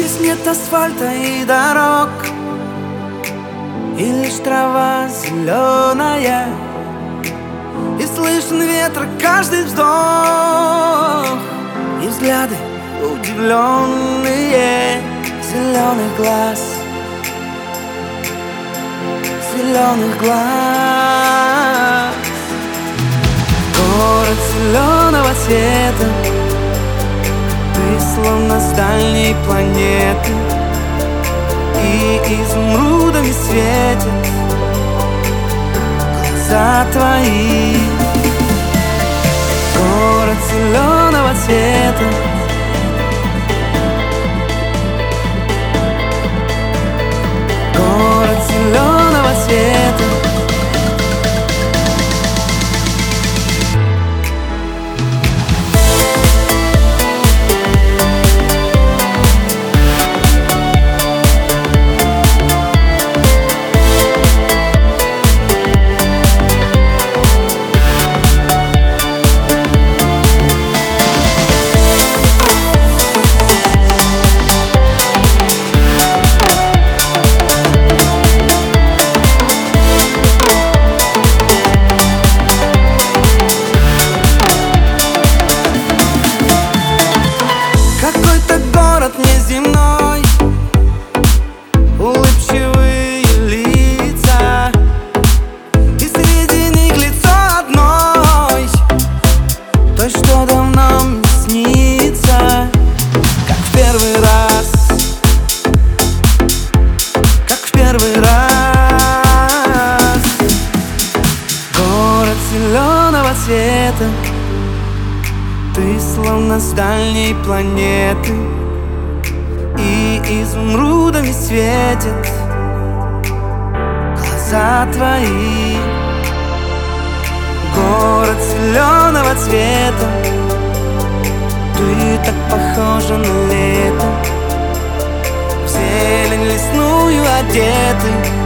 Здесь нет асфальта и дорог. И лишь трава зеленая И слышен ветер каждый вздох. И взгляды удивленные Зеленых глаз. Зеленых глаз. Город зеленого цвета словно с дальней планеты И изумрудами светят Глаза твои. Город зеленого цвета света Ты словно с дальней планеты И изумрудами светят Глаза твои. Город зеленого цвета Ты так похожа на лето. В зелень лесную одеты. Слова